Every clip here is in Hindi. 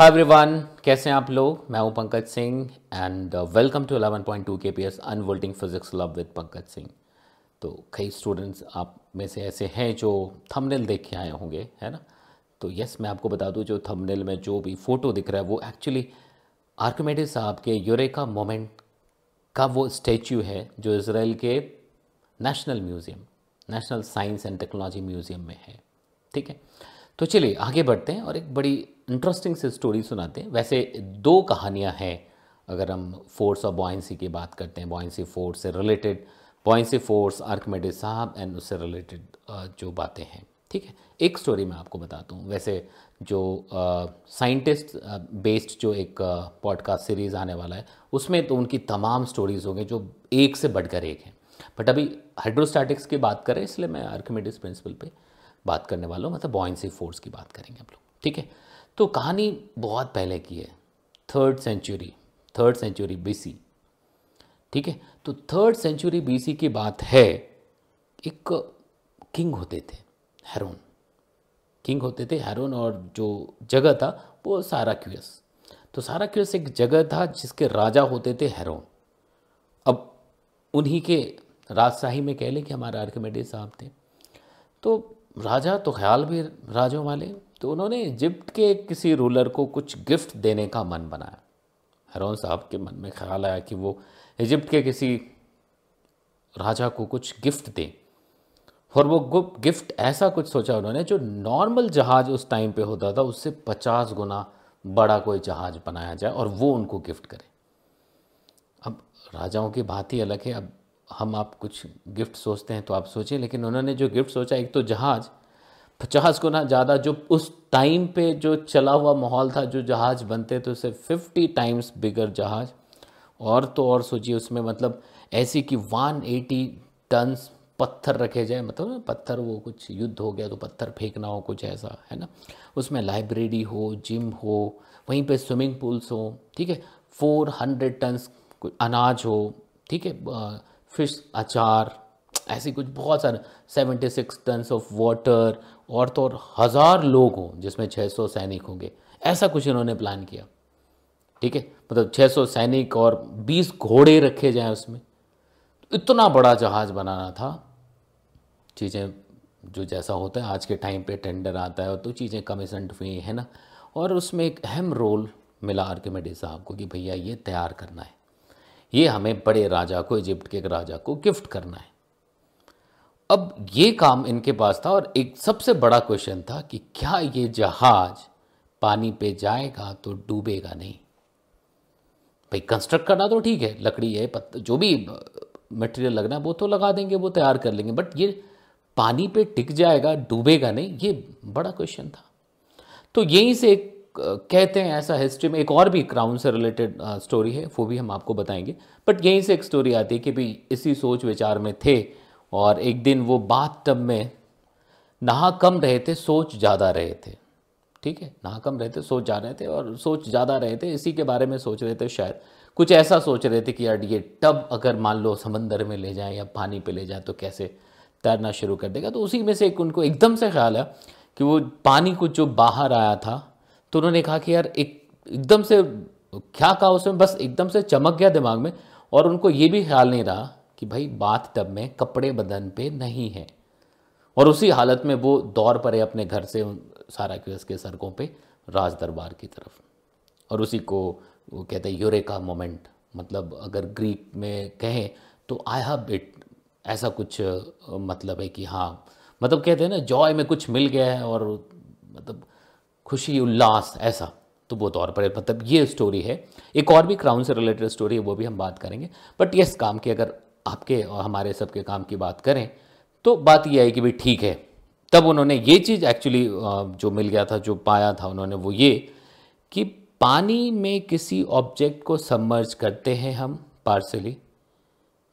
हाय एवरीवन कैसे हैं आप लोग? मैं हूँ Pankaj Singh and welcome to 11.2 KPS unfolding physics love with Pankaj Singh. तो कई स्टूडेंट्स आप में से ऐसे हैं जो थंबनेल देख के आए होंगे, है ना? तो यस मैं आपको बता दूँ, जो थंबनेल में जो भी फ़ोटो दिख रहा है, वो एक्चुअली आर्किमेडिस साहब के यूरेका मोमेंट का वो स्टैचू है, जो इसराइल के national museum national science and technology museum में है। ठीक है? तो चलिए, आगे बढ़ते हैं और एक बड़ी इंटरेस्टिंग से स्टोरी सुनाते हैं। वैसे दो कहानियाँ हैं, अगर हम फोर्स और बॉइंसी की बात करते हैं। बॉइंसी फोर्स से रिलेटेड बॉइंसी फोर्स आर्कमेडिस साहब एंड उससे रिलेटेड जो बातें हैं। ठीक है? एक स्टोरी मैं आपको बताता हूँ। वैसे जो साइंटिस्ट बेस्ड जो एक पॉडकास्ट सीरीज़ आने वाला है, उसमें तो उनकी तमाम स्टोरीज़ होंगी जो एक से बढ़कर एक हैं। बट अभी हाइड्रोस्टैटिक्स की बात करें, इसलिए मैं आर्कमेडिस प्रिंसिपल पे बात करने वाला हूँ। मतलब बॉइंसी फोर्स की बात करेंगे हम लोग। ठीक है? तो कहानी बहुत पहले की है third century third century BC ठीक है? तो थर्ड सेंचुरी बीसी की बात है, एक किंग होते थे हेरोन किंग होते थे हेरोन और जो जगह था, वो सारा क्यूस तो सारा क्यूस एक जगह था जिसके राजा होते थे हेरोन अब उन्हीं के राजशाही में कह लें कि हमारे आर्किमेडिस साहब थे। तो राजा तो ख्याल भी राजों वाले तो उन्होंने इजिप्ट के किसी रूलर को कुछ गिफ्ट देने का मन बनाया। हरोन साहब के मन में ख्याल आया कि वो इजिप्ट के किसी राजा को कुछ गिफ्ट दें। और वो गिफ्ट ऐसा कुछ सोचा उन्होंने जो नॉर्मल जहाज़ उस टाइम पे होता था, उससे पचास गुना बड़ा कोई जहाज़ बनाया जाए और वो उनको गिफ्ट करे। अब राजाओं की बात ही अलग है। अब हम आप कुछ गिफ्ट सोचते हैं तो आप सोचें लेकिन उन्होंने जो गिफ्ट सोचा, एक तो जहाज़ पचास गुना ज़्यादा जो उस टाइम पे जो चला हुआ माहौल था, जो जहाज़ बनते थे उससे फिफ्टी टाइम्स बिगर जहाज़। और तो और सोचिए, उसमें मतलब ऐसी कि वन एटी टन्स पत्थर रखे जाए मतलब पत्थर वो कुछ युद्ध हो गया तो पत्थर फेंकना हो, कुछ ऐसा, है ना? उसमें लाइब्रेरी हो जिम हो, वहीं पे स्विमिंग पूल्स हो, ठीक है? फोर हंड्रेड टन्स अनाज हो, ठीक है? फ़िश अचार ऐसी कुछ बहुत सारे seventy six tons of water और तो और हज़ार लोग हों, जिसमें छः सौ सैनिक होंगे। ऐसा कुछ इन्होंने प्लान किया। ठीक है? मतलब छः सौ सैनिक और बीस घोड़े रखे जाएँ उसमें। इतना बड़ा जहाज़ बनाना था। चीज़ें जो जैसा होता है, आज के टाइम पे टेंडर आता है तो चीज़ें कमीशन हुई है ना? और उसमें एक अहम रोल मिला आर्किमेडिस साहब को कि भैया ये तैयार करना है। ये हमें बड़े राजा को, इजिप्ट के एक राजा को गिफ्ट करना है। अब ये काम इनके पास था और एक सबसे बड़ा क्वेश्चन था कि क्या ये जहाज़ पानी पे जाएगा तो डूबेगा नहीं? भाई कंस्ट्रक्ट करना तो ठीक है, लकड़ी है पत्थर जो भी मटेरियल लगना है, वो तो लगा देंगे, वो तैयार कर लेंगे बट ये पानी पे टिक जाएगा, डूबेगा नहीं, ये बड़ा क्वेश्चन था। तो यहीं से एक कहते हैं ऐसा हिस्ट्री में एक और भी क्राउन से रिलेटेड स्टोरी है, वो भी हम आपको बताएँगे। बट यहीं से एक स्टोरी आती है कि भाई, इसी सोच विचार में थे और एक दिन वो बाथ टब में नहा कम रहे थे, सोच ज़्यादा रहे थे। ठीक है? नहा कम रहे थे, सोच जा रहे थे और सोच ज़्यादा रहे थे। इसी के बारे में सोच रहे थे शायद। कुछ ऐसा सोच रहे थे कि यार ये टब अगर मान लो समंदर में ले जाए या पानी पे ले जाए तो कैसे तैरना शुरू कर देगा? तो उसी में से एक उनको एकदम से ख्याल है कि वो पानी कुछ जो बाहर आया था तो उन्होंने कहा कि यार एक एकदम से क्या कहा उसमें? बस एकदम से चमक गया दिमाग में और उनको ये भी ख्याल नहीं रहा कि भाई बात टब में कपड़े बदन पे नहीं है। और उसी हालत में वो दौड़ पड़े अपने घर से सारा क्यूस के सड़कों पे राज दरबार की तरफ़। और उसी को वो कहते हैं, यूरेका मोमेंट। मतलब अगर ग्रीक में कहें तो आई हैव इट ऐसा कुछ मतलब है कि हाँ। मतलब कहते हैं ना, जॉय में कुछ मिल गया है और मतलब खुशी, उल्लास, ऐसा। तो वो तौर पर मतलब ये स्टोरी है। एक और भी क्राउन से रिलेटेड स्टोरी है, वो भी हम बात करेंगे। बट यस काम की अगर आपके और हमारे सबके काम की बात करें तो बात यह है कि भाई ठीक है। तब उन्होंने ये चीज़ एक्चुअली जो मिल गया था, जो पाया था उन्होंने वो ये कि पानी में किसी ऑब्जेक्ट को सबमर्ज करते हैं हम पार्सली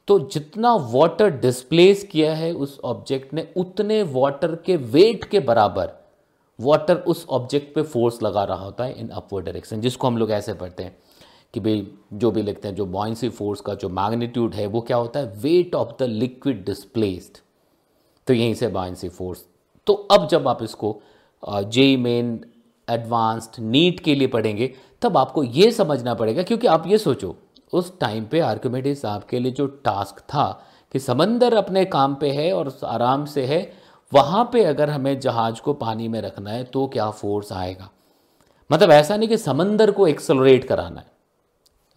तो जितना वाटर डिस्प्लेस किया है उस ऑब्जेक्ट ने, उतने वाटर के वेट के बराबर वाटर उस ऑब्जेक्ट पे फोर्स लगा रहा होता है इन अपवर्ड डायरेक्शन जिसको हम लोग ऐसे पढ़ते हैं। कि भाई जो भी लिखते हैं, जो बॉइंसी फोर्स का जो मैग्नीट्यूड है, वो क्या होता है? Weight of the liquid displaced तो यहीं से बॉइंसी फोर्स तो अब जब आप इसको जे मेन एडवांस्ड नीट के लिए पढ़ेंगे, तब आपको ये समझना पड़ेगा, क्योंकि आप ये सोचो, उस टाइम पे आर्किमिडीज आपके लिए जो टास्क था कि समंदर अपने काम पे है और आराम से है, वहाँ पे अगर हमें जहाज़ को पानी में रखना है तो क्या फोर्स आएगा? मतलब ऐसा नहीं कि समंदर को एक्सलोरेट कराना है।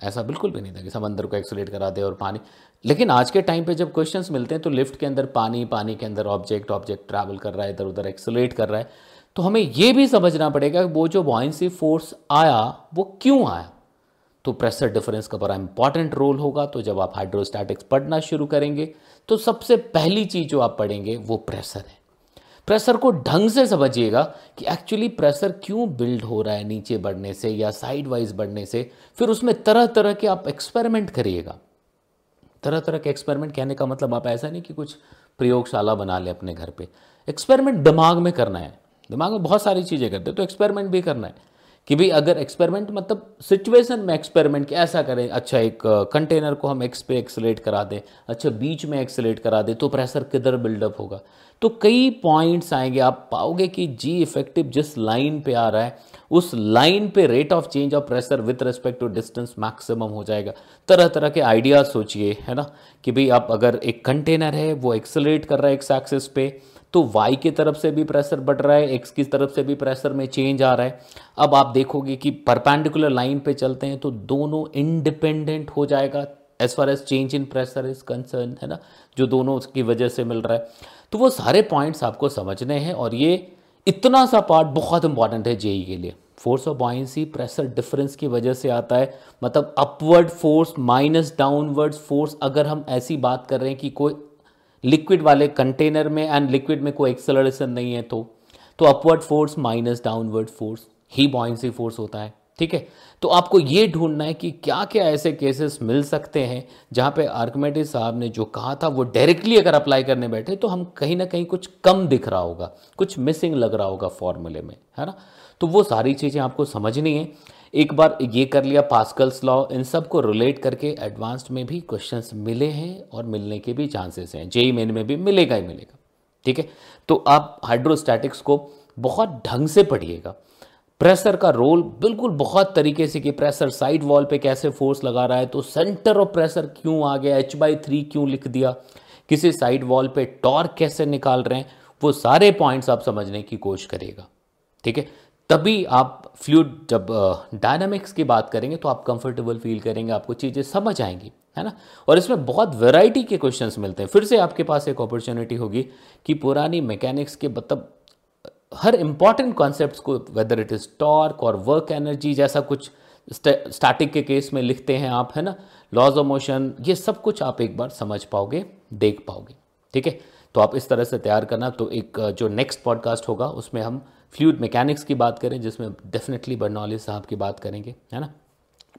ऐसा बिल्कुल भी नहीं था कि समंदर को एक्सलेट करा दे और पानी। लेकिन आज के टाइम पे जब क्वेश्चंस मिलते हैं तो लिफ्ट के अंदर पानी पानी के अंदर ऑब्जेक्ट ऑब्जेक्ट ट्रैवल कर रहा है, इधर उधर एक्सलेट कर रहा है। तो हमें ये भी समझना पड़ेगा कि वो जो बॉइंसी फोर्स आया, वो क्यों आया? तो प्रेशर डिफरेंस का बड़ा इंपॉर्टेंट रोल होगा। तो जब आप हाइड्रोस्टैटिक्स पढ़ना शुरू करेंगे तो सबसे पहली चीज़ जो आप पढ़ेंगे, वो प्रेशर है। प्रेशर को ढंग से समझिएगा कि एक्चुअली प्रेशर क्यों बिल्ड हो रहा है नीचे बढ़ने से या साइड वाइज बढ़ने से। फिर उसमें तरह तरह के आप एक्सपेरिमेंट करिएगा। तरह तरह के एक्सपेरिमेंट कहने का मतलब आप ऐसा नहीं कि कुछ प्रयोगशाला बना ले अपने घर पे। एक्सपेरिमेंट दिमाग में करना है। दिमाग में बहुत सारी चीज़ें करते हैं तो एक्सपेरिमेंट भी करना है। कि भाई अगर एक्सपेरिमेंट मतलब सिचुएशन में एक्सपेरिमेंट कि ऐसा करें अच्छा एक कंटेनर को हम एक्स पे एक्सलेट करा दें अच्छा बीच में एक्सलेट करा दें तो प्रेशर किधर बिल्डअप होगा? तो कई पॉइंट्स आएँगे, आप पाओगे कि जी इफ़ेक्टिव जिस लाइन पे आ रहा है, उस लाइन पे rate of change of pressure with respect to distance maximum हो जाएगा। तरह तरह के आइडियाज़ सोचिए, है ना? कि भाई आप अगर एक कंटेनर है, वो एक्सलेट कर रहा है एक्स एक्सेस पे तो वाई की तरफ़ से भी प्रेशर बढ़ रहा है एक्स की तरफ़ से भी प्रेशर में चेंज आ रहा है। अब आप देखोगे कि परपेंडिकुलर लाइन पे चलते हैं तो दोनों इंडिपेंडेंट हो जाएगा as far as change in pressure is concerned है ना? जो दोनों उसकी वजह से मिल रहा है। तो वो सारे पॉइंट्स आपको समझने हैं और ये इतना सा पार्ट बहुत इंपॉर्टेंट है जेई के लिए। Force of buoyancy pressure difference की वजह से आता है। मतलब upward force minus downward force अगर हम ऐसी बात कर रहे हैं कि कोई लिक्विड वाले कंटेनर में एंड लिक्विड में कोई एक्सेलरेशन नहीं है तो तो upward force minus downward force ही बॉइंसी फोर्स होता है, ठीक है? तो आपको ये ढूंढना है कि क्या क्या ऐसे केसेस मिल सकते हैं जहाँ पे आर्कमेटिस साहब ने जो कहा था वो डायरेक्टली अगर अप्लाई करने बैठे तो हम कहीं ना कहीं कुछ कम दिख रहा होगा, कुछ मिसिंग लग रहा होगा फॉर्मूले में, है ना? तो वो सारी चीज़ें आपको समझनी है। एक बार ये कर लिया पास्कल्स लॉ इन सबको रिलेट करके एडवांस्ड में भी क्वेश्चंस मिले हैं और मिलने के भी चांसेस हैं। जेई मेन में भी मिलेगा ही मिलेगा। ठीक है? तो आप हाइड्रोस्टैटिक्स को बहुत ढंग से पढ़िएगा। प्रेशर का रोल बिल्कुल बहुत तरीके से कि प्रेशर साइड वॉल पे कैसे फोर्स लगा रहा है तो सेंटर ऑफ़ प्रेशर क्यों आ गया? एच बाई थ्री क्यों लिख दिया? किसी साइड वॉल पे टॉर्क कैसे निकाल रहे हैं? वो सारे पॉइंट्स आप समझने की कोशिश करिएगा। ठीक है? तभी आप फ्लूड जब डायनामिक्स की बात करेंगे तो आप कंफर्टेबल फील करेंगे, आपको चीज़ें समझ आएँगी, है ना? और इसमें बहुत वैरायटी के क्वेश्चंस मिलते हैं। फिर से आपके पास एक अपॉर्चुनिटी होगी कि पुरानी मैकेनिक्स के मतलब हर इंपॉर्टेंट कॉन्सेप्ट को वेदर इट इज़ टॉर्क और वर्क एनर्जी जैसा कुछ स्टैटिक के केस में लिखते हैं आप, है ना? लॉज ऑफ़ मोशन ये सब कुछ आप एक बार समझ पाओगे, देख पाओगे, ठीक है? तो आप इस तरह से तैयार करना। तो एक जो नेक्स्ट पॉडकास्ट होगा, उसमें हम फ्लूड मैकेनिक्स की बात करें जिसमें डेफिनेटली बर्नॉलिस साहब की बात करेंगे है ना?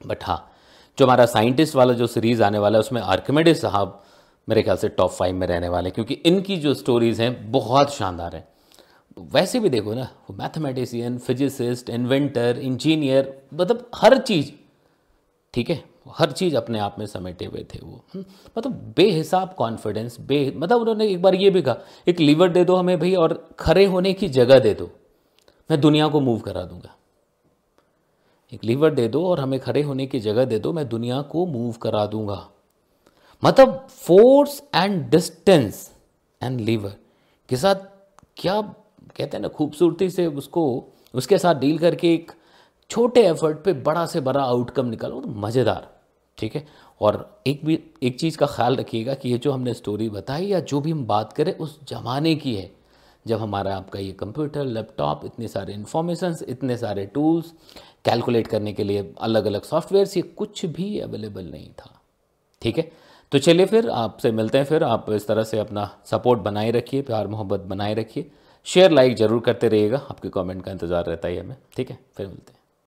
बट हाँ जो हमारा साइंटिस्ट वाला जो सीरीज़ आने वाला है उसमें आर्किमेडिस साहब मेरे ख्याल से टॉप फाइव में रहने वाले क्योंकि इनकी जो स्टोरीज़ हैं बहुत शानदार हैं। वैसे भी देखो ना वो मैथमेटिशियन फिजिसिस्ट इन्वेंटर इंजीनियर मतलब हर चीज़ ठीक है? हर चीज़ अपने आप में समेटे हुए थे वो। हम्म, मतलब बेहिसाब कॉन्फिडेंस बे मतलब उन्होंने एक बार ये भी कहा एक लीवर दे दो हमें भाई और खड़े होने की जगह दे दो। मैं दुनिया को मूव करा दूँगा। एक लीवर दे दो और हमें खड़े होने की जगह दे दो, मैं दुनिया को मूव करा दूँगा। मतलब force and distance and lever के साथ क्या कहते हैं ना, खूबसूरती से उसको, उसके साथ डील करके एक छोटे एफर्ट पे बड़ा से बड़ा आउटकम निकालो तो मज़ेदार, ठीक है? और एक भी, एक चीज़ का ख्याल रखिएगा कि ये जो हमने स्टोरी बताई या जो भी हम बात करें, उस ज़माने की है। जब हमारा आपका ये कंप्यूटर, लैपटॉप, इतने सारे इन्फॉर्मेशंस इतने सारे टूल्स कैलकुलेट करने के लिए अलग अलग सॉफ्टवेयर ये कुछ भी अवेलेबल नहीं था। ठीक है? तो चलिए फिर आपसे मिलते हैं फिर। आप इस तरह से अपना सपोर्ट बनाए रखिए, प्यार, मोहब्बत बनाए रखिए। शेयर लाइक ज़रूर करते रहिएगा। आपके कमेंट का इंतज़ार रहता है हमें। ठीक है? फिर मिलते हैं।